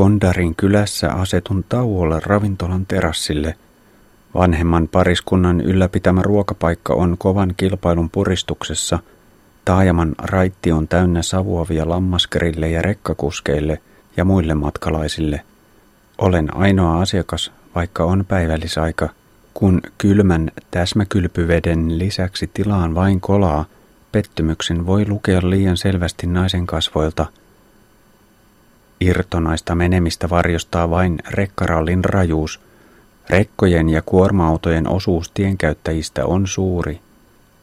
Kondarin kylässä asetun tauolle ravintolan terassille. Vanhemman pariskunnan ylläpitämä ruokapaikka on kovan kilpailun puristuksessa. Taajaman raitti on täynnä savuavia lammaskerille ja rekkakuskeille ja muille matkalaisille. Olen ainoa asiakas, vaikka on päivällisaika. Kun kylmän täsmäkylpyveden lisäksi tilaan vain kolaa, pettymyksen voi lukea liian selvästi naisen kasvoilta – Irtonaista menemistä varjostaa vain rekkarallin rajuus. Rekkojen ja kuorma-autojen osuus tienkäyttäjistä on suuri.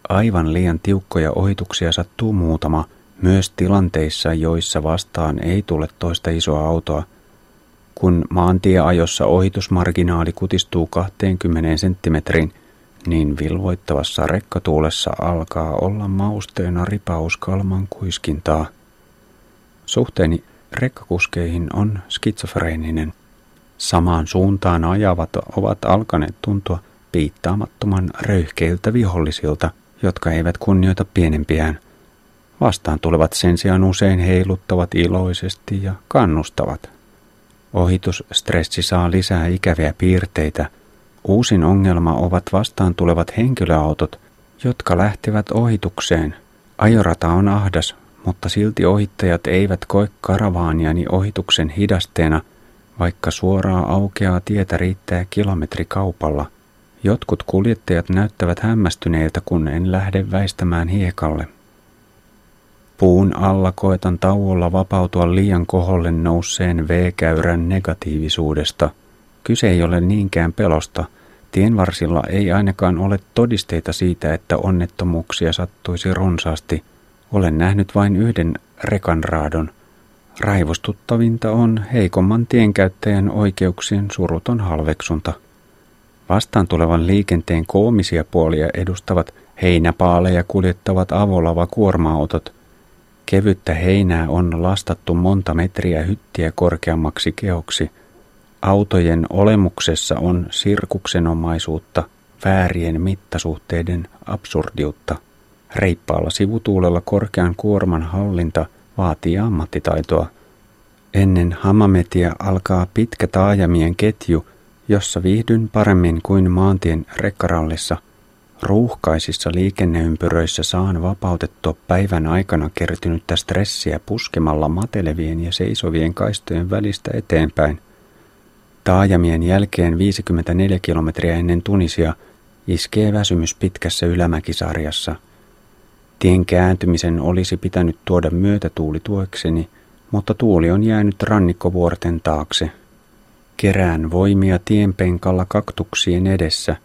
Aivan liian tiukkoja ohituksia sattuu muutama, myös tilanteissa, joissa vastaan ei tule toista isoa autoa. Kun maantieajossa ohitusmarginaali kutistuu 20 senttimetrin, niin vilvoittavassa rekkatuulessa alkaa olla mausteena ripaus kalman kuiskintaa. Suhteeni rekkakuskeihin on skitsofreeninen. Samaan suuntaan ajavat ovat alkaneet tuntua piittaamattoman röyhkeiltä vihollisilta, jotka eivät kunnioita pienempiään. Vastaan tulevat sen sijaan usein heiluttavat iloisesti ja kannustavat. Ohitusstressi saa lisää ikäviä piirteitä. Uusin ongelma ovat vastaan tulevat henkilöautot, jotka lähtevät ohitukseen. Ajorata on ahdas, mutta silti ohittajat eivät koe karavaaniani ohituksen hidasteena, vaikka suoraa aukeaa tietä riittää kilometrikaupalla. Jotkut kuljettajat näyttävät hämmästyneiltä, kun en lähde väistämään hiekalle. Puun alla koetan tauolla vapautua liian koholle nousseen V-käyrän negatiivisuudesta. Kyse ei ole niinkään pelosta. Tienvarsilla ei ainakaan ole todisteita siitä, että onnettomuuksia sattuisi runsaasti – olen nähnyt vain yhden rekanraadon. Raivostuttavinta on heikomman tienkäyttäjän oikeuksien suruton halveksunta. Vastaan tulevan liikenteen koomisia puolia edustavat heinäpaaleja kuljettavat avolava kuorma-autot. Kevyttä heinää on lastattu monta metriä hyttiä korkeammaksi keoksi. Autojen olemuksessa on sirkuksenomaisuutta, väärien mittasuhteiden absurdiutta – Reippaalla sivutuulella korkean kuorman hallinta vaatii ammattitaitoa. Ennen Hamametia alkaa pitkä taajamien ketju, jossa viihdyn paremmin kuin maantien rekkarallissa. Ruuhkaisissa liikenneympyröissä saan vapautettua päivän aikana kertynyttä stressiä puskemalla matelevien ja seisovien kaistojen välistä eteenpäin. Taajamien jälkeen 54 kilometriä ennen Tunisia iskee väsymys pitkässä ylämäkisarjassa – Tien kääntymisen olisi pitänyt tuoda myötätuuli tuekseni, mutta tuuli on jäänyt rannikkovuorten taakse. Kerään voimia tienpenkalla kaktuksien edessä.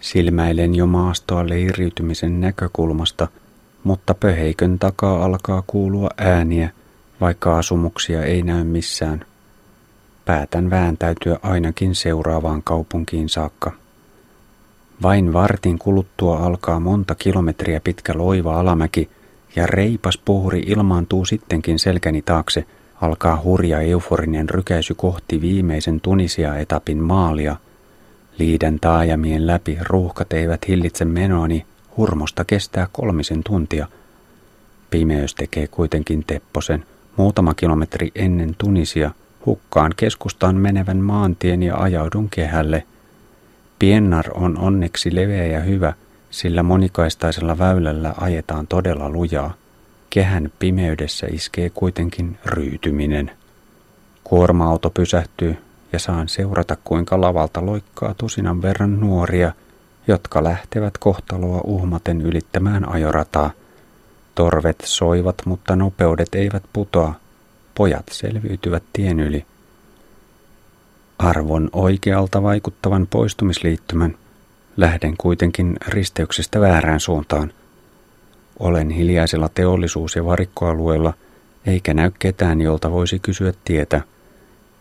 Silmäilen jo maastoa leiriytymisen näkökulmasta, mutta pöheikön takaa alkaa kuulua ääniä, vaikka asumuksia ei näy missään. Päätän vääntäytyä ainakin seuraavaan kaupunkiin saakka. Vain vartin kuluttua alkaa monta kilometriä pitkä loiva alamäki ja reipas puhuri ilmaantuu sittenkin selkäni taakse. Alkaa hurja euforinen rykäisy kohti viimeisen Tunisia-etapin maalia. Liidän taajamien läpi ruuhkat eivät hillitse menoani, hurmosta kestää kolmisen tuntia. Pimeys tekee kuitenkin tepposen. Muutama kilometri ennen Tunisia hukkaan keskustaan menevän maantien ja ajaudun kehälle – Piennar on onneksi leveä ja hyvä, sillä monikaistaisella väylällä ajetaan todella lujaa. Kehän pimeydessä iskee kuitenkin ryytyminen. Kuorma-auto pysähtyy ja saan seurata kuinka lavalta loikkaa tusinan verran nuoria, jotka lähtevät kohtaloa uhmaten ylittämään ajorataa. Torvet soivat, mutta nopeudet eivät putoa. Pojat selviytyvät tien yli – arvon oikealta vaikuttavan poistumisliittymän, lähden kuitenkin risteyksestä väärään suuntaan. Olen hiljaisella teollisuus- ja varikkoalueella, eikä näy ketään, jolta voisi kysyä tietä.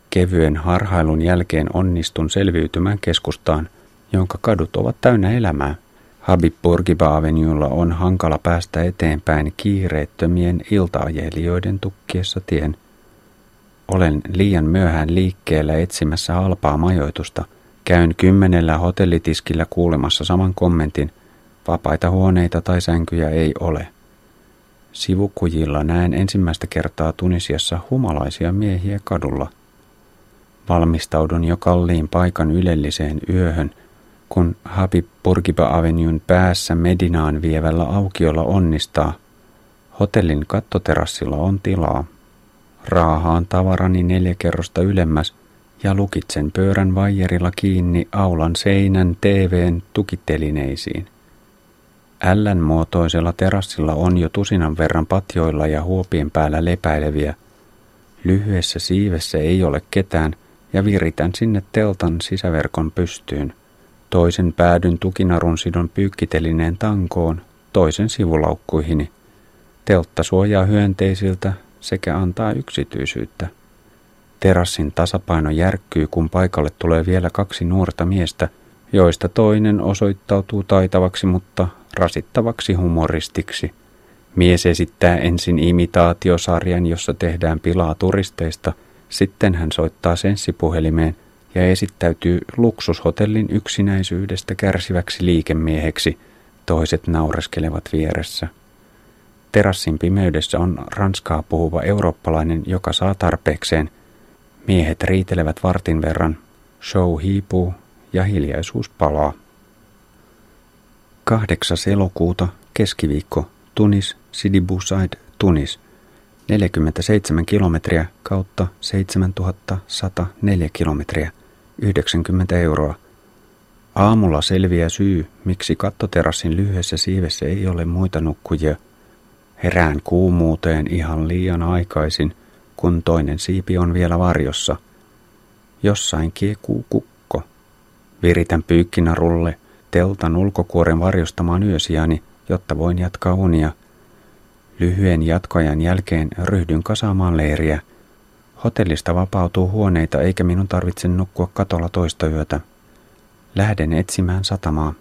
Kevyen harhailun jälkeen onnistun selviytymään keskustaan, jonka kadut ovat täynnä elämää. Habib Bourguiba Avenuella on hankala päästä eteenpäin kiireettömien iltaajelijoiden tukkiessa tien – olen liian myöhään liikkeellä etsimässä halpaa majoitusta. Käyn kymmenellä hotellitiskillä kuulemassa saman kommentin. Vapaita huoneita tai sänkyjä ei ole. Sivukujilla näen ensimmäistä kertaa Tunisiassa humalaisia miehiä kadulla. Valmistaudun jo kalliin paikan ylelliseen yöhön, kun Habib Burgiba Avenuen päässä Medinaan vievällä aukiolla onnistaa. Hotellin kattoterassilla on tilaa. Raahaan tavarani neljä kerrosta ylemmäs ja lukitsen pöörän vaijerilla kiinni aulan seinän TVn tukitelineisiin. Ällän muotoisella terassilla on jo tusinan verran patjoilla ja huopien päällä lepäileviä. Lyhyessä siivessä ei ole ketään ja viritän sinne teltan sisäverkon pystyyn. Toisen päädyn tukinarun sidon pyykkitelineen tankoon, toisen sivulaukkuihini. Teltta suojaa hyönteisiltä sekä antaa yksityisyyttä. Terassin tasapaino järkkyy, kun paikalle tulee vielä kaksi nuorta miestä, joista toinen osoittautuu taitavaksi, mutta rasittavaksi humoristiksi. Mies esittää ensin imitaatiosarjan, jossa tehdään pilaa turisteista, sitten hän soittaa senssipuhelimeen ja esittäytyy luksushotellin yksinäisyydestä kärsiväksi liikemieheksi. Toiset naureskelevat vieressä. Terassin pimeydessä on ranskaa puhuva eurooppalainen, joka saa tarpeekseen. Miehet riitelevät vartin verran. Show hiipuu ja hiljaisuus palaa. 8. elokuuta, keskiviikko, Tunis, Sidi Busaid, Tunis. 47 kilometriä kautta 7104 kilometriä, 90 euroa. Aamulla selviää syy, miksi kattoterassin lyhyessä siivessä ei ole muita nukkujia. Herään kuumuuteen ihan liian aikaisin, kun toinen siipi on vielä varjossa. Jossain kiekuu kukko. Viritän pyykkinarulle teltan ulkokuoren varjostamaan yösiäni, jotta voin jatkaa unia. Lyhyen jatkoajan jälkeen ryhdyn kasaamaan leiriä. Hotellista vapautuu huoneita eikä minun tarvitse nukkua katolla toista yötä. Lähden etsimään satamaa.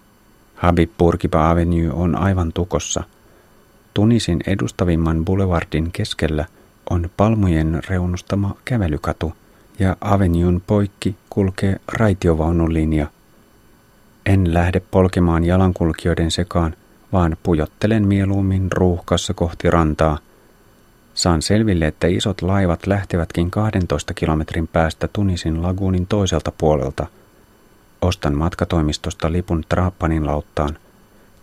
Habib Bourguiba Avenue on aivan tukossa. Tunisin edustavimman boulevardin keskellä on palmujen reunustama kävelykatu ja Avenuen poikki kulkee raitiovaunulinja. En lähde polkemaan jalankulkijoiden sekaan, vaan pujottelen mieluummin ruuhkassa kohti rantaa. Saan selville, että isot laivat lähtevätkin 12 kilometrin päästä Tunisin laguunin toiselta puolelta. Ostan matkatoimistosta lipun Traapanin lauttaan.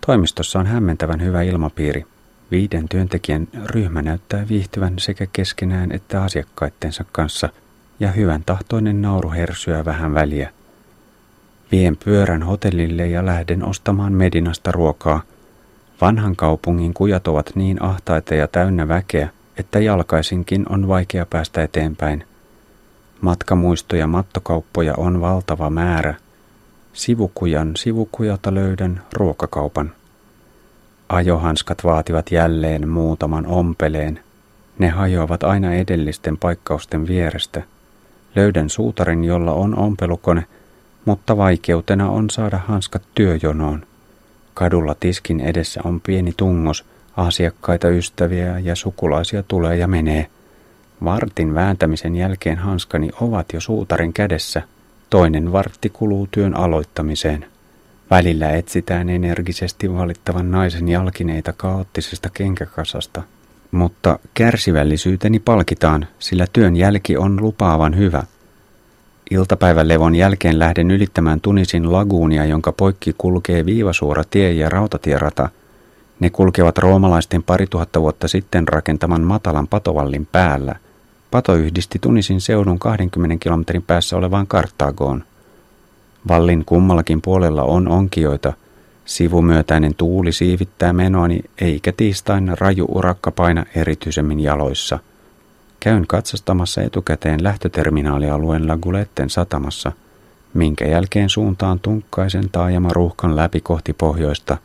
Toimistossa on hämmentävän hyvä ilmapiiri. Viiden työntekijän ryhmä näyttää viihtyvän sekä keskenään että asiakkaittensa kanssa, ja hyvän tahtoinen nauru hersyä vähän väliä – Vien pyörän hotellille ja lähden ostamaan Medinasta ruokaa. Vanhan kaupungin kujat ovat niin ahtaita ja täynnä väkeä, että jalkaisinkin on vaikea päästä eteenpäin. Matkamuistoja mattokauppoja on valtava määrä. Sivukujan sivukujalta löydän ruokakaupan. Ajohanskat vaativat jälleen muutaman ompeleen. Ne hajoavat aina edellisten paikkausten vierestä. Löydän suutarin, jolla on ompelukone – mutta vaikeutena on saada hanskat työjonoon. Kadulla tiskin edessä on pieni tungos, asiakkaita, ystäviä ja sukulaisia tulee ja menee. Vartin vääntämisen jälkeen hanskani ovat jo suutarin kädessä. Toinen vartti kuluu työn aloittamiseen. Välillä etsitään energisesti valittavan naisen jalkineita kaoottisesta kenkäkasasta. Mutta kärsivällisyyteni palkitaan, sillä työn jälki on lupaavan hyvä – Iltapäivän levon jälkeen lähden ylittämään Tunisin laguunia, jonka poikki kulkee viivasuora tie ja rautatierata. Ne kulkevat roomalaisten pari tuhatta vuotta sitten rakentaman matalan patovallin päällä. Pato yhdisti Tunisin seudun 20 kilometrin päässä olevaan Kartaagoon. Vallin kummallakin puolella on onkioita. Sivumyötäinen tuuli siivittää menoani, eikä tiistain raju urakka paina erityisemmin jaloissa – Käyn katsastamassa etukäteen lähtöterminaalialueen Laguletten satamassa, minkä jälkeen suuntaan tunkkaisen taajama-ruuhkan läpi kohti pohjoista.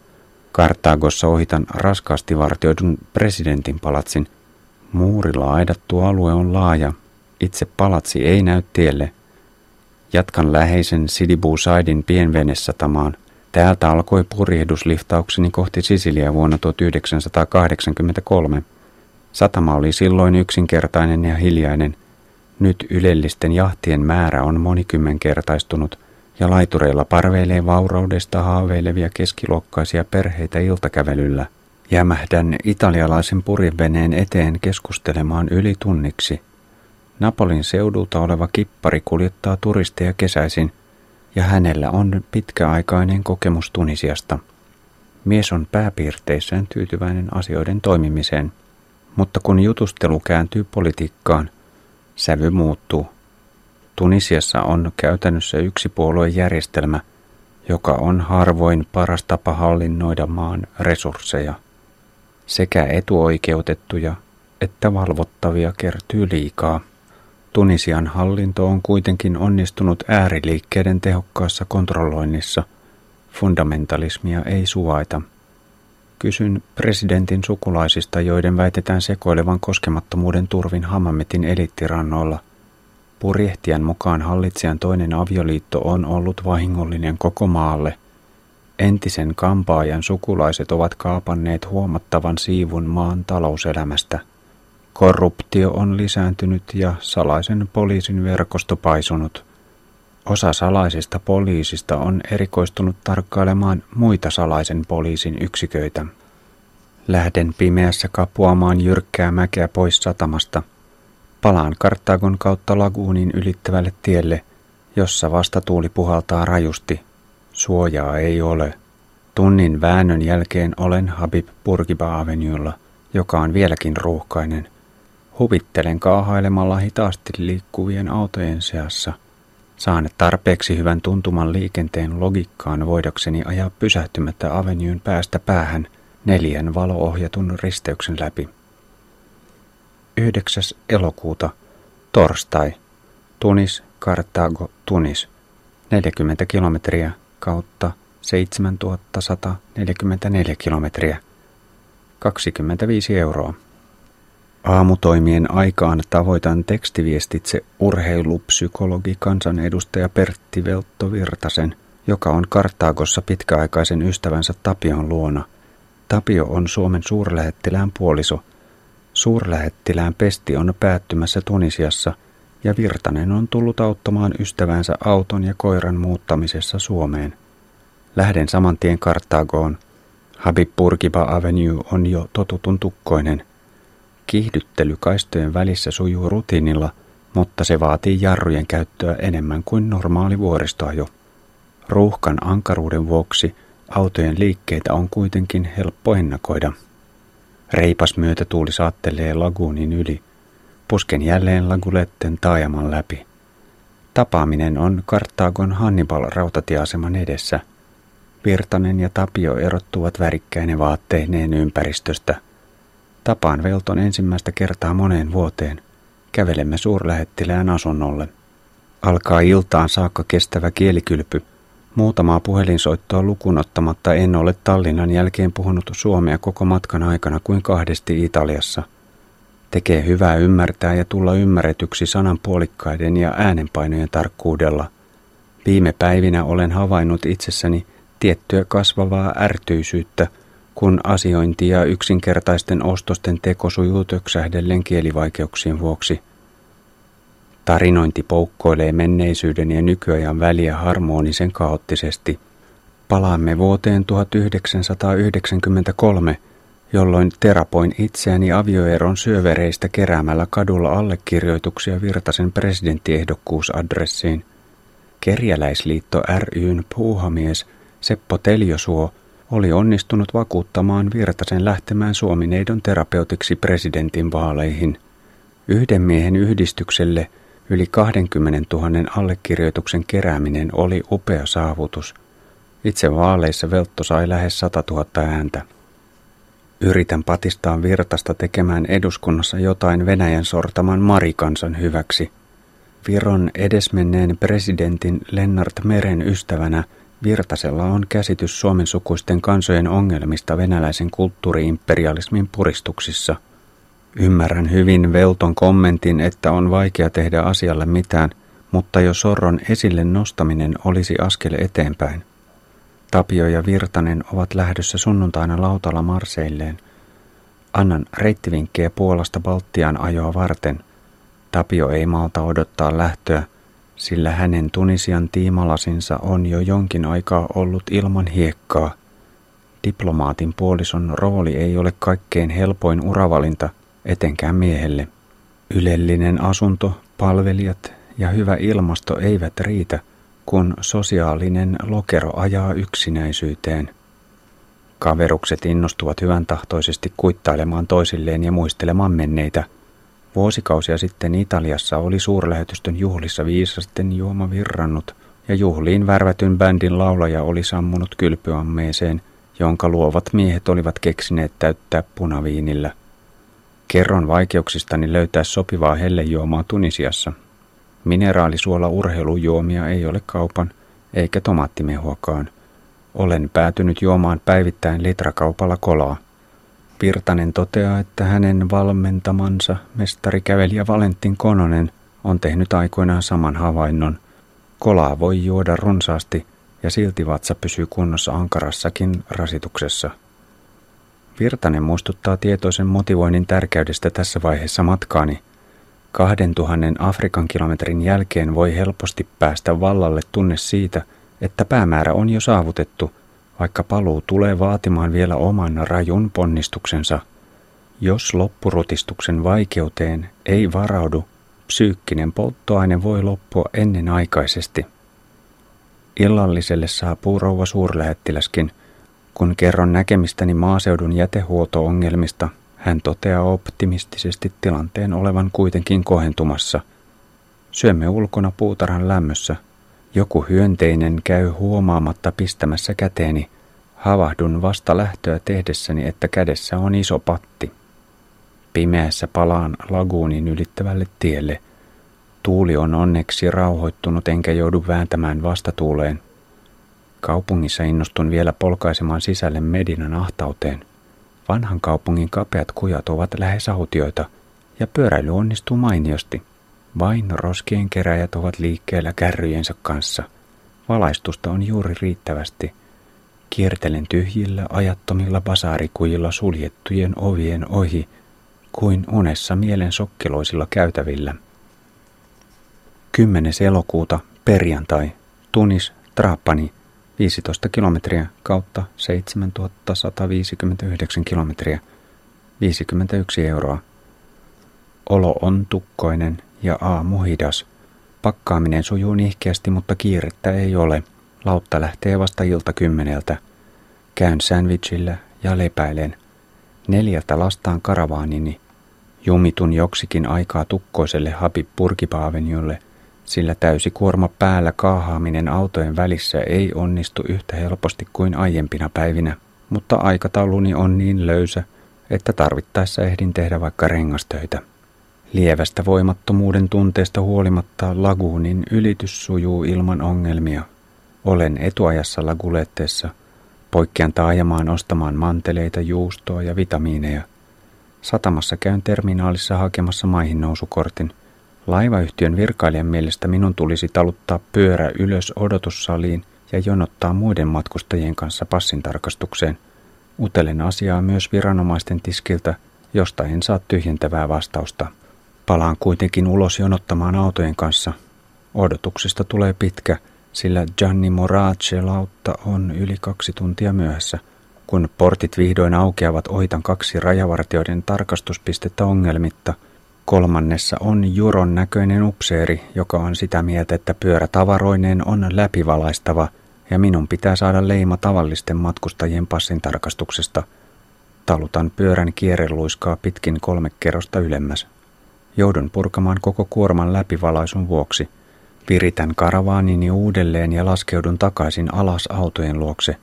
Kartaagossa ohitan raskaasti vartioidun presidentin palatsin. Muurilla aidattu alue on laaja. Itse palatsi ei näy tielle. Jatkan läheisen Sidibu Saidin pienvenesatamaan. Täältä alkoi purjehdusliftauksenni kohti Sisiliä vuonna 1983. Satama oli silloin yksinkertainen ja hiljainen. Nyt ylellisten jahtien määrä on monikymmenkertaistunut ja laitureilla parveilee vauraudesta haaveilevia keskiluokkaisia perheitä iltakävelyllä. Jämähdän italialaisen purjeveneen eteen keskustelemaan yli tunniksi. Napolin seudulta oleva kippari kuljettaa turisteja kesäisin ja hänellä on pitkäaikainen kokemus Tunisiasta. Mies on pääpiirteissään tyytyväinen asioiden toimimiseen, mutta kun jutustelu kääntyy politiikkaan, sävy muuttuu. Tunisiassa on käytännössä yksi puoluejärjestelmä, joka on harvoin paras tapa hallinnoida maan resursseja. Sekä etuoikeutettuja että valvottavia kertyy liikaa. Tunisian hallinto on kuitenkin onnistunut ääriliikkeiden tehokkaassa kontrolloinnissa. Fundamentalismia ei suvaita. Kysyn presidentin sukulaisista, joiden väitetään sekoilevan koskemattomuuden turvin Hamametin elittirannoilla. Purjehtijan mukaan hallitsijan toinen avioliitto on ollut vahingollinen koko maalle. Entisen kampaajan sukulaiset ovat kaapanneet huomattavan siivun maan talouselämästä – Korruptio on lisääntynyt ja salaisen poliisin verkosto paisunut. Osa salaisista poliisista on erikoistunut tarkkailemaan muita salaisen poliisin yksiköitä. Lähden pimeässä kapuamaan jyrkkää mäkeä pois satamasta. Palaan Karttagon kautta laguunin ylittävälle tielle, jossa vastatuuli puhaltaa rajusti. Suojaa ei ole. Tunnin väännön jälkeen olen Habib Burgiba Avenuella, joka on vieläkin ruuhkainen – Huvittelen kaahailemalla hitaasti liikkuvien autojen seassa. Saan tarpeeksi hyvän tuntuman liikenteen logiikkaan voidakseni ajaa pysähtymättä Avenyn päästä päähän neljän valoohjatun risteyksen läpi. 9. elokuuta, torstai, Tunis, Kartago, Tunis, 40 kilometriä kautta 7144 kilometriä, 25 euroa. Aamutoimien aikaan tavoitan tekstiviestitse urheilupsykologi kansanedustaja Pertti Veltto Virtasen, joka on Kartaagossa pitkäaikaisen ystävänsä Tapion luona. Tapio on Suomen suurlähettilään puoliso. Suurlähettilään pesti on päättymässä Tunisiassa ja Virtanen on tullut auttamaan ystävänsä auton ja koiran muuttamisessa Suomeen. Lähden saman tien Kartaagoon. Habib Burgiba Avenue on jo totutun tukkoinen – Kiihdyttely kaistojen välissä sujuu rutiinilla, mutta se vaatii jarrujen käyttöä enemmän kuin normaali vuoristoajo. Ruuhkan ankaruuden vuoksi autojen liikkeitä on kuitenkin helppo ennakoida. Reipas myötätuuli saattelee laguunin yli. Pusken jälleen laguletten taajaman läpi. Tapaaminen on Karttaagon Hannibal rautatieaseman edessä. Virtanen ja Tapio erottuvat värikkäinen vaatteineen ympäristöstä – Tapaan Velton ensimmäistä kertaa moneen vuoteen. Kävelemme suurlähettilään asunnolle. Alkaa iltaan saakka kestävä kielikylpy. Muutamaa puhelinsoittoa lukunottamatta en ole Tallinnan jälkeen puhunut suomea koko matkan aikana kuin kahdesti Italiassa. Tekee hyvää ymmärtää ja tulla ymmärretyksi sananpuolikkaiden ja äänenpainojen tarkkuudella. Viime päivinä olen havainnut itsessäni tiettyä kasvavaa ärtyisyyttä – kun asiointi ja yksinkertaisten ostosten teko sujuu töksähdellen kielivaikeuksien vuoksi. Tarinointi poukkoilee menneisyyden ja nykyajan väliä harmonisen kaoottisesti. Palaamme vuoteen 1993, jolloin terapoin itseäni avioeron syövereistä keräämällä kadulla allekirjoituksia Virtasen presidenttiehdokkuusadressiin. Kerjäläisliitto ryn puuhamies Seppo Teljosuo – oli onnistunut vakuuttamaan Virtasen lähtemään Suomineidon terapeutiksi presidentin vaaleihin. Yhden miehen yhdistykselle yli 20 000 allekirjoituksen kerääminen oli upea saavutus. Itse vaaleissa Veltto sai lähes 100 000 ääntä. Yritän patistaa Virtasta tekemään eduskunnassa jotain Venäjän sortaman Marikansan hyväksi. Viron edesmenneen presidentin Lennart Meren ystävänä – Virtasella on käsitys Suomen sukuisten kansojen ongelmista venäläisen kulttuuriimperialismin puristuksissa. Ymmärrän hyvin Velton kommentin, että on vaikea tehdä asialle mitään, mutta jo sorron esille nostaminen olisi askel eteenpäin. Tapio ja Virtanen ovat lähdössä sunnuntaina lautalla Marseilleen. Annan reittivinkkejä Puolasta Baltian ajoa varten. Tapio ei malta odottaa lähtöä – sillä hänen Tunisian tiimalasinsa on jo jonkin aikaa ollut ilman hiekkaa. Diplomaatin puolison rooli ei ole kaikkein helpoin uravalinta, etenkään miehelle. Ylellinen asunto, palvelijat ja hyvä ilmasto eivät riitä, kun sosiaalinen lokero ajaa yksinäisyyteen. Kaverukset innostuvat hyvän tahtoisesti kuittailemaan toisilleen ja muistelemaan menneitä. Vuosikausia sitten Italiassa oli suurlähetystön juhlissa viisasten juoma virrannut ja juhliin värvätyn bändin laulaja oli sammunut kylpyammeeseen, jonka luovat miehet olivat keksineet täyttää punaviinillä. Kerron vaikeuksistani löytää sopivaa hellejuomaa Tunisiassa. Mineraalisuola urheilujuomia ei ole kaupan, eikä tomaattimehuakaan. Olen päätynyt juomaan päivittäin litrakaupalla kolaa. Virtanen toteaa, että hänen valmentamansa mestarikävelijä Valentin Kononen on tehnyt aikoinaan saman havainnon. Kolaa voi juoda runsaasti ja silti vatsa pysyy kunnossa ankarassakin rasituksessa. Virtanen muistuttaa tietoisen motivoinnin tärkeydestä tässä vaiheessa matkaani. Kahden tuhannen Afrikan kilometrin jälkeen voi helposti päästä vallalle tunne siitä, että päämäärä on jo saavutettu, vaikka paluu tulee vaatimaan vielä oman rajun ponnistuksensa. Jos loppurutistuksen vaikeuteen ei varaudu, psyykkinen polttoaine voi loppua ennenaikaisesti. Illalliselle saapuu rouva suurlähettiläskin. Kun kerron näkemistäni maaseudun jätehuolto-ongelmista, hän toteaa optimistisesti tilanteen olevan kuitenkin kohentumassa. Syömme ulkona puutarhan lämmössä. Joku hyönteinen käy huomaamatta pistämässä käteeni. Havahdun vasta lähtöä tehdessäni, että kädessä on iso patti. Pimeässä palaan laguunin ylittävälle tielle. Tuuli on onneksi rauhoittunut enkä joudu vääntämään vastatuuleen. Kaupungissa innostun vielä polkaisemaan sisälle Medinan ahtauteen. Vanhan kaupungin kapeat kujat ovat lähes autioita ja pyöräily onnistuu mainiosti. Vain roskien keräjät ovat liikkeellä kärryjensä kanssa. Valaistusta on juuri riittävästi. Kiertelen tyhjillä ajattomilla basaarikujilla suljettujen ovien ohi kuin unessa mielen sokkeloisilla käytävillä. 10. elokuuta, perjantai, Tunis, Trapani, 15 kilometriä kautta 7159 kilometriä, 51 euroa. Olo on tukkoinen ja aamu hidas. Pakkaaminen sujuu nihkeästi, mutta kiirettä ei ole. Lautta lähtee vasta ilta kymmeneltä. Käyn sandwichillä ja lepäilen. Neljältä lastaan karavaanini. Jumitun joksikin aikaa tukkoiselle Habib Purkipaavenjolle, sillä täysi kuorma päällä kaahaaminen autojen välissä ei onnistu yhtä helposti kuin aiempina päivinä, mutta aikatauluni on niin löysä, että tarvittaessa ehdin tehdä vaikka rengastöitä. Lievästä voimattomuuden tunteesta huolimatta laguunin ylitys sujuu ilman ongelmia. Olen etuajassa laguletteessa. Poikkean taajamaan ostamaan manteleita, juustoa ja vitamiineja. Satamassa käyn terminaalissa hakemassa maihin nousukortin. Laivayhtiön virkailijan mielestä minun tulisi taluttaa pyörä ylös odotussaliin ja jonottaa muiden matkustajien kanssa passin tarkastukseen. Utelen asiaa myös viranomaisten tiskiltä, josta en saa tyhjentävää vastausta. Palaan kuitenkin ulos jonottamaan autojen kanssa. Odotuksista tulee pitkä, sillä Gianni Morace lautta on yli kaksi tuntia myöhässä. Kun portit vihdoin aukeavat, oitan kaksi rajavartioiden tarkastuspistettä ongelmitta. Kolmannessa on Juron näköinen upseeri, joka on sitä mieltä, että pyörä tavaroineen on läpivalaistava ja minun pitää saada leima tavallisten matkustajien passin tarkastuksesta. Talutan pyörän kierreluiskaa pitkin kolme kerrosta ylemmäs. Joudun purkamaan koko kuorman läpivalaisun vuoksi. Viritän karavaanini uudelleen ja laskeudun takaisin alas autojen luokse,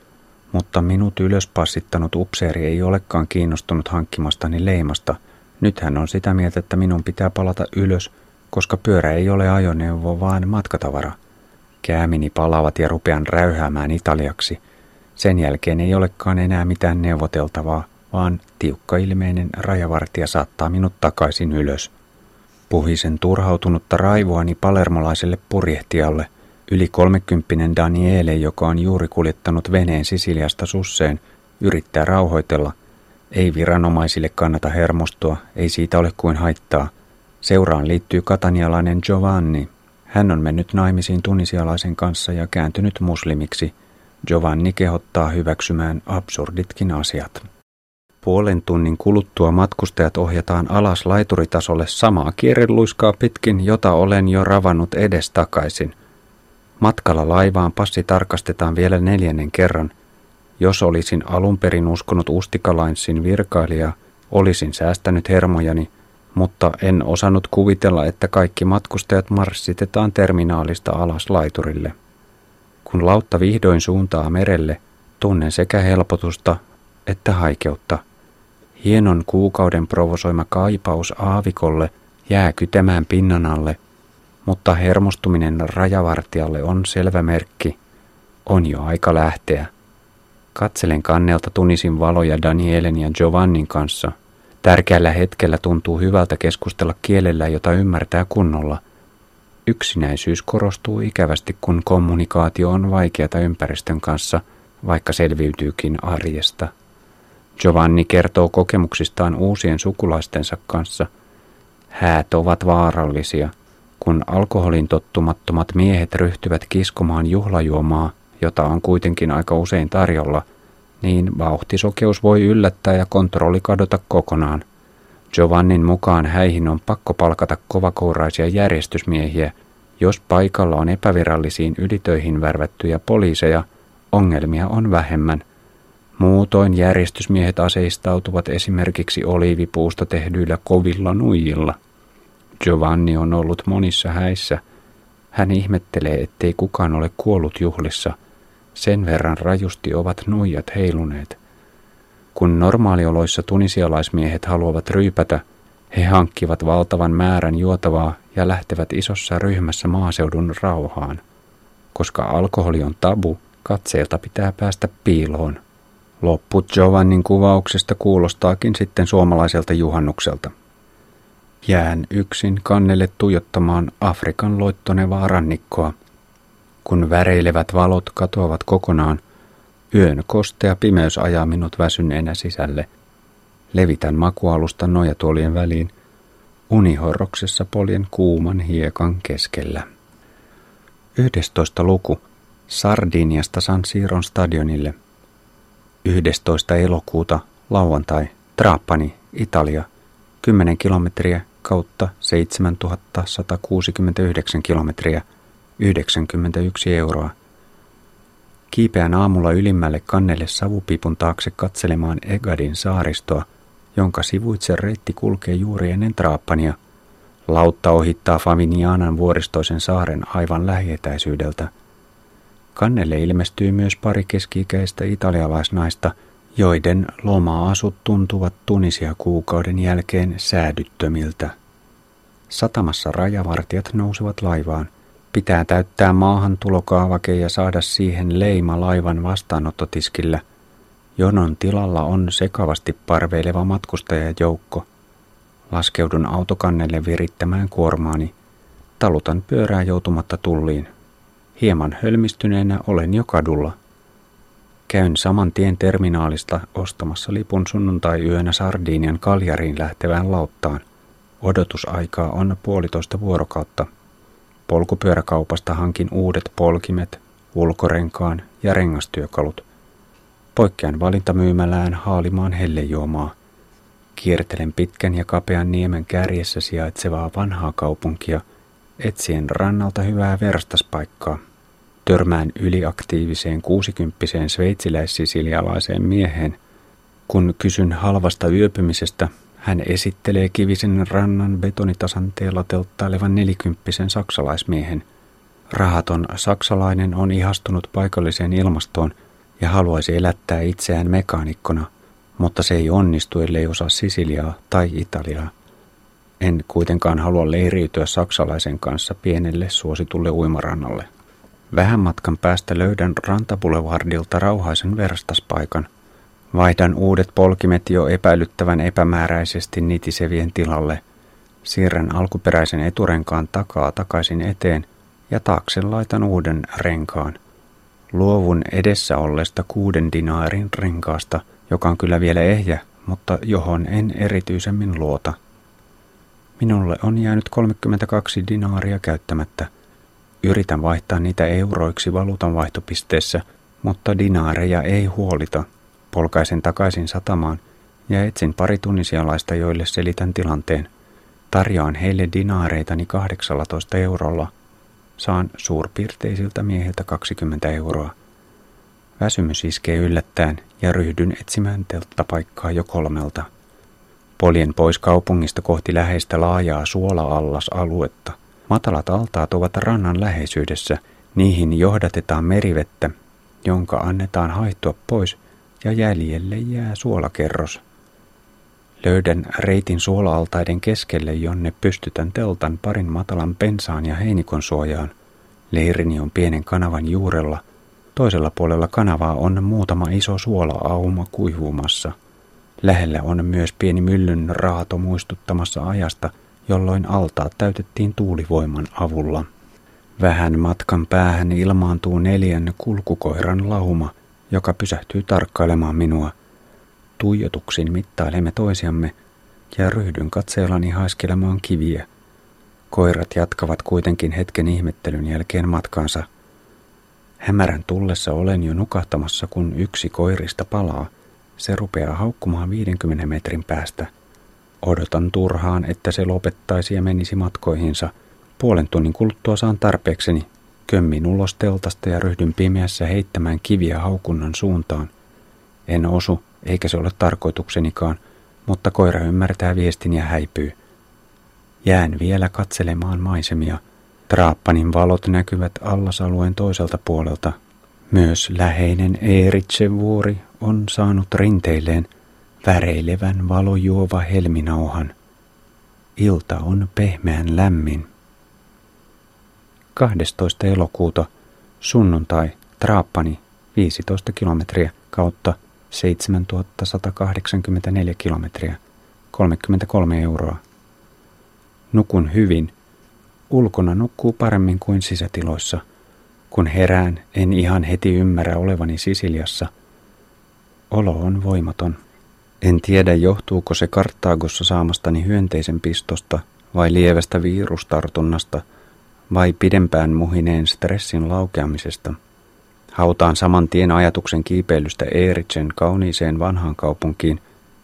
mutta minut ylöspassittanut upseeri ei olekaan kiinnostunut hankkimastani leimasta. Nyt hän on sitä mieltä, että minun pitää palata ylös, koska pyörä ei ole ajoneuvo, vaan matkatavara. Käämini palavat ja rupean räyhäämään italiaksi. Sen jälkeen ei olekaan enää mitään neuvoteltavaa, vaan tiukka ilmeinen rajavartija saattaa minut takaisin ylös. Puhisen turhautunutta raivoani palermolaiselle purjehtijalle, yli kolmekymppinen Daniele, joka on juuri kuljettanut veneen Sisiliasta susseen, yrittää rauhoitella. Ei viranomaisille kannata hermostua, ei siitä ole kuin haittaa. Seuraan liittyy katanialainen Giovanni. Hän on mennyt naimisiin tunisialaisen kanssa ja kääntynyt muslimiksi. Giovanni kehottaa hyväksymään absurditkin asiat. Puolen tunnin kuluttua matkustajat ohjataan alas laituritasolle samaa kierreluiskaa pitkin, jota olen jo ravannut edestakaisin. Matkalla laivaan passi tarkastetaan vielä neljännen kerran. Jos olisin alun perin uskonut Ustikalainsin virkailijaa, olisin säästänyt hermojani, mutta en osannut kuvitella, että kaikki matkustajat marssitetaan terminaalista alas laiturille. Kun lautta vihdoin suuntaa merelle, tunnen sekä helpotusta että haikeutta – Hienon kuukauden provosoima kaipaus aavikolle jää kytemään pinnan alle, mutta hermostuminen rajavartijalle on selvä merkki. On jo aika lähteä. Katselen kannelta Tunisin valoja Danielen ja Giovannin kanssa. Tärkeällä hetkellä tuntuu hyvältä keskustella kielellä, jota ymmärtää kunnolla. Yksinäisyys korostuu ikävästi, kun kommunikaatio on vaikeata ympäristön kanssa, vaikka selviytyykin arjesta. Giovanni kertoo kokemuksistaan uusien sukulaistensa kanssa. Häät ovat vaarallisia. Kun alkoholin tottumattomat miehet ryhtyvät kiskomaan juhlajuomaa, jota on kuitenkin aika usein tarjolla, niin vauhtisokeus voi yllättää ja kontrolli kadota kokonaan. Giovannin mukaan häihin on pakko palkata kovakouraisia järjestysmiehiä, jos paikalla on epävirallisiin ylitöihin värvättyjä poliiseja, ongelmia on vähemmän – Muutoin järjestysmiehet aseistautuvat esimerkiksi oliivipuusta tehdyillä kovilla nuijilla. Giovanni on ollut monissa häissä. Hän ihmettelee, ettei kukaan ole kuollut juhlissa. Sen verran rajusti ovat nuijat heiluneet. Kun normaalioloissa tunisialaismiehet haluavat ryypätä, he hankkivat valtavan määrän juotavaa ja lähtevät isossa ryhmässä maaseudun rauhaan. Koska alkoholi on tabu, katseelta pitää päästä piiloon. Loppu Giovannin kuvauksesta kuulostaakin sitten suomalaiselta juhannukselta. Jään yksin kannelle tuijottamaan Afrikan loittonevaa rannikkoa. Kun väreilevät valot katoavat kokonaan, yön kostea pimeys ajaa minut väsyneenä sisälle. Levitän makualusta nojatuolien väliin, unihorroksessa poljen kuuman hiekan keskellä. 11. luku Sardiniasta San Siiron stadionille – 11. elokuuta lauantai Trapani, Italia, 10 kilometriä kautta 7169 kilometriä, 91 euroa. Kiipeän aamulla ylimmälle kannelle savupipun taakse katselemaan Egadin saaristoa, jonka sivuitse reitti kulkee juuri ennen Traapania. Lautta ohittaa Favinianan vuoristoisen saaren aivan lähietäisyydeltä – Kannelle ilmestyy myös pari keski-ikäistä italialaisnaista, joiden loma-asut tuntuvat Tunisia kuukauden jälkeen säädyttömiltä. Satamassa rajavartijat nousevat laivaan. Pitää täyttää maahantulokaavake ja saada siihen leima laivan vastaanottotiskillä. Jonon tilalla on sekavasti parveileva matkustajajoukko. Laskeudun autokannelle virittämään kuormaani. Talutan pyörää joutumatta tulliin. Hieman hölmistyneenä olen jo kadulla. Käyn saman tien terminaalista ostamassa lipun sunnuntai-yönä Sardinian kaljariin lähtevään lauttaan. Odotusaikaa on puolitoista vuorokautta. Polkupyöräkaupasta hankin uudet polkimet, ulkorenkaan ja rengastyökalut. Poikkean valintamyymälään haalimaan hellejuomaa. Kiertelen pitkän ja kapean niemen kärjessä sijaitsevaa vanhaa kaupunkia – etsien rannalta hyvää verstaspaikkaa. Törmään yliaktiiviseen kuusikymppiseen sveitsiläissisilialaiseen mieheen. Kun kysyn halvasta yöpymisestä, hän esittelee kivisen rannan betonitasanteella telttailevan nelikymppisen saksalaismiehen. Rahaton saksalainen on ihastunut paikalliseen ilmastoon ja haluaisi elättää itseään mekaanikkona, mutta se ei onnistu, ellei osaa Sisiliaa tai Italiaa. En kuitenkaan halua leiriytyä saksalaisen kanssa pienelle suositulle uimarannalle. Vähän matkan päästä löydän rantapulevardilta rauhaisen verstaspaikan. Vaihdan uudet polkimet jo epäilyttävän epämääräisesti nitisevien tilalle. Siirrän alkuperäisen eturenkaan takaa takaisin eteen ja taakse laitan uuden renkaan. Luovun edessä olleesta kuuden dinaarin renkaasta, joka on kyllä vielä ehjä, mutta johon en erityisemmin luota – Minulle on jäänyt 32 dinaaria käyttämättä. Yritän vaihtaa niitä euroiksi valuutan vaihtopisteessä, mutta dinaareja ei huolita. Polkaisen takaisin satamaan ja etsin pari tunnisialaista, joille selitän tilanteen. Tarjoan heille dinaareitani 18 eurolla. Saan suurpiirteisiltä miehiltä 20 euroa. Väsymys iskee yllättäen ja ryhdyn etsimään telttapaikkaa jo kolmelta. Poljen pois kaupungista kohti läheistä laajaa suola-allas-aluetta. Matalat altaat ovat rannan läheisyydessä. Niihin johdatetaan merivettä, jonka annetaan haihtua pois ja jäljelle jää suolakerros. Löydän reitin suola-altaiden keskelle, jonne pystytän teltan parin matalan pensaan ja heinikon suojaan. Leirini on pienen kanavan juurella. Toisella puolella kanavaa on muutama iso suola-auma kuivumassa. Lähellä on myös pieni myllyn raato muistuttamassa ajasta, jolloin altaat täytettiin tuulivoiman avulla. Vähän matkan päähän ilmaantuu neljän kulkukoiran lauma, joka pysähtyy tarkkailemaan minua – Tuijotuksin mittailemme toisiamme ja ryhdyn katseellani haiskelemaan kiviä. Koirat jatkavat kuitenkin hetken ihmettelyn jälkeen matkansa. Hämärän tullessa olen jo nukahtamassa, kun yksi koirista palaa. Se rupeaa haukkumaan 50 metrin päästä. Odotan turhaan, että se lopettaisi ja menisi matkoihinsa. Puolen tunnin kuluttua saan tarpeekseni. Kömmin ulos teltasta ja ryhdyn pimeässä heittämään kiviä haukunnan suuntaan. En osu, eikä se ole tarkoituksenikaan, mutta koira ymmärtää viestin ja häipyy. Jään vielä katselemaan maisemia. Traappanin valot näkyvät allasalueen toiselta puolelta. Myös läheinen Eeritse-vuori on saanut rinteilleen väreilevän valojuova helminauhan. Ilta on pehmeän lämmin. 12. elokuuta, sunnuntai, Traappani, 15 kilometriä kautta 7184 kilometriä, 33 euroa. Nukun hyvin. Ulkona nukkuu paremmin kuin sisätiloissa. Kun herään, en ihan heti ymmärrä olevani Sisiliassa. Olo on voimaton. En tiedä, johtuuko se Karttaagossa saamastani hyönteisen pistosta vai lievästä virustartunnasta vai pidempään muhineen stressin laukeamisesta – Hautaan saman tien ajatuksen kiipeilystä Eeritsen kauniiseen vanhaan kaupunkiin,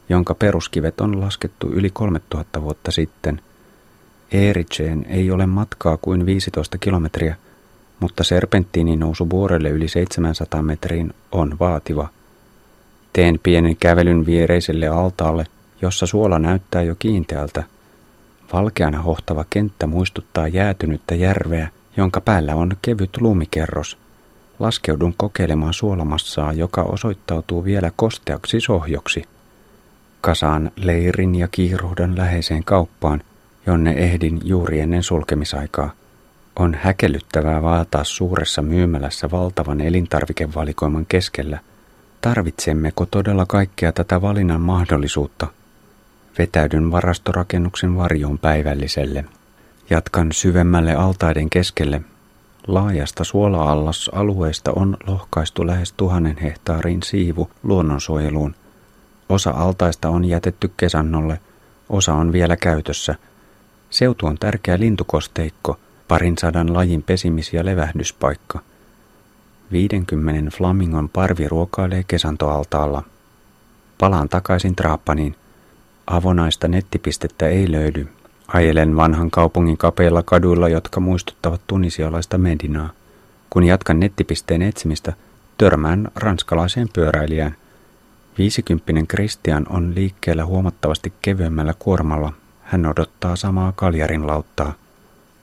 jonka peruskivet on laskettu yli 3000 vuotta sitten. Eeritseen ei ole matkaa kuin 15 kilometriä, mutta serpenttiinin nousu vuorelle yli 700 metriin on vaativa. Teen pienen kävelyn viereiselle altaalle, jossa suola näyttää jo kiinteältä. Valkeana hohtava kenttä muistuttaa jäätynyttä järveä, jonka päällä on kevyt lumikerros – Laskeudun kokeilemaan suolamassaa, joka osoittautuu vielä kosteaksi sohjoksi. Kasaan leirin ja kiiruhdan läheiseen kauppaan, jonne ehdin juuri ennen sulkemisaikaa. On häkellyttävää vaataa suuressa myymälässä valtavan elintarvikevalikoiman keskellä. Tarvitsemmeko todella kaikkea tätä valinnan mahdollisuutta? Vetäydyn varastorakennuksen varjoon päivälliselle. Jatkan syvemmälle altaiden keskelle, Laajasta suola-allas-alueesta on lohkaistu lähes tuhannen hehtaarin siivu luonnonsuojeluun. Osa altaista on jätetty kesannolle, osa on vielä käytössä. Seutu on tärkeä lintukosteikko, parin sadan lajin pesimis- ja levähdyspaikka. 50 flamingon parvi ruokailee kesantoaltaalla. Palaan takaisin Traapaniin. Avonaista nettipistettä ei löydy, Ajelen vanhan kaupungin kapeilla kaduilla, jotka muistuttavat tunisialaista Medinaa. Kun jatkan nettipisteen etsimistä, törmään ranskalaiseen pyöräilijään. Viisikymppinen Christian on liikkeellä huomattavasti kevyemmällä kuormalla. Hän odottaa samaa kaljarin lauttaa.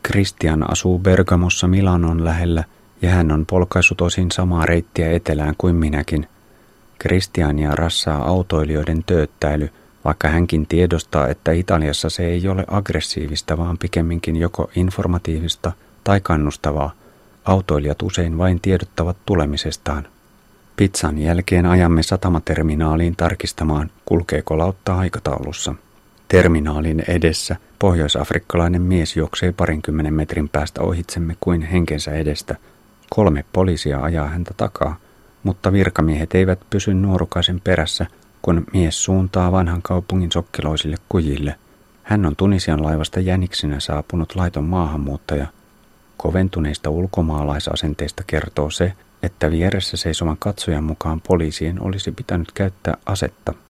Christian asuu Bergamossa Milanon lähellä ja hän on polkaissut osin samaa reittiä etelään kuin minäkin. Christiania rassaa autoilijoiden tööttäily – vaikka hänkin tiedostaa, että Italiassa se ei ole aggressiivista, vaan pikemminkin joko informatiivista tai kannustavaa. Autoilijat usein vain tiedottavat tulemisestaan. Pizzan jälkeen ajamme satamaterminaaliin tarkistamaan, kulkeeko lautta aikataulussa. Terminaalin edessä pohjoisafrikkalainen mies juoksee parinkymmenen metrin päästä ohitsemme kuin henkensä edestä. Kolme poliisia ajaa häntä takaa, mutta virkamiehet eivät pysy nuorukaisen perässä, kun mies suuntaa vanhan kaupungin sokkeloisille kujille. Hän on Tunisian laivasta jäniksinä saapunut laiton maahanmuuttaja. Koventuneista ulkomaalaisasenteista kertoo se, että vieressä seisovan katsojan mukaan poliisien olisi pitänyt käyttää asetta –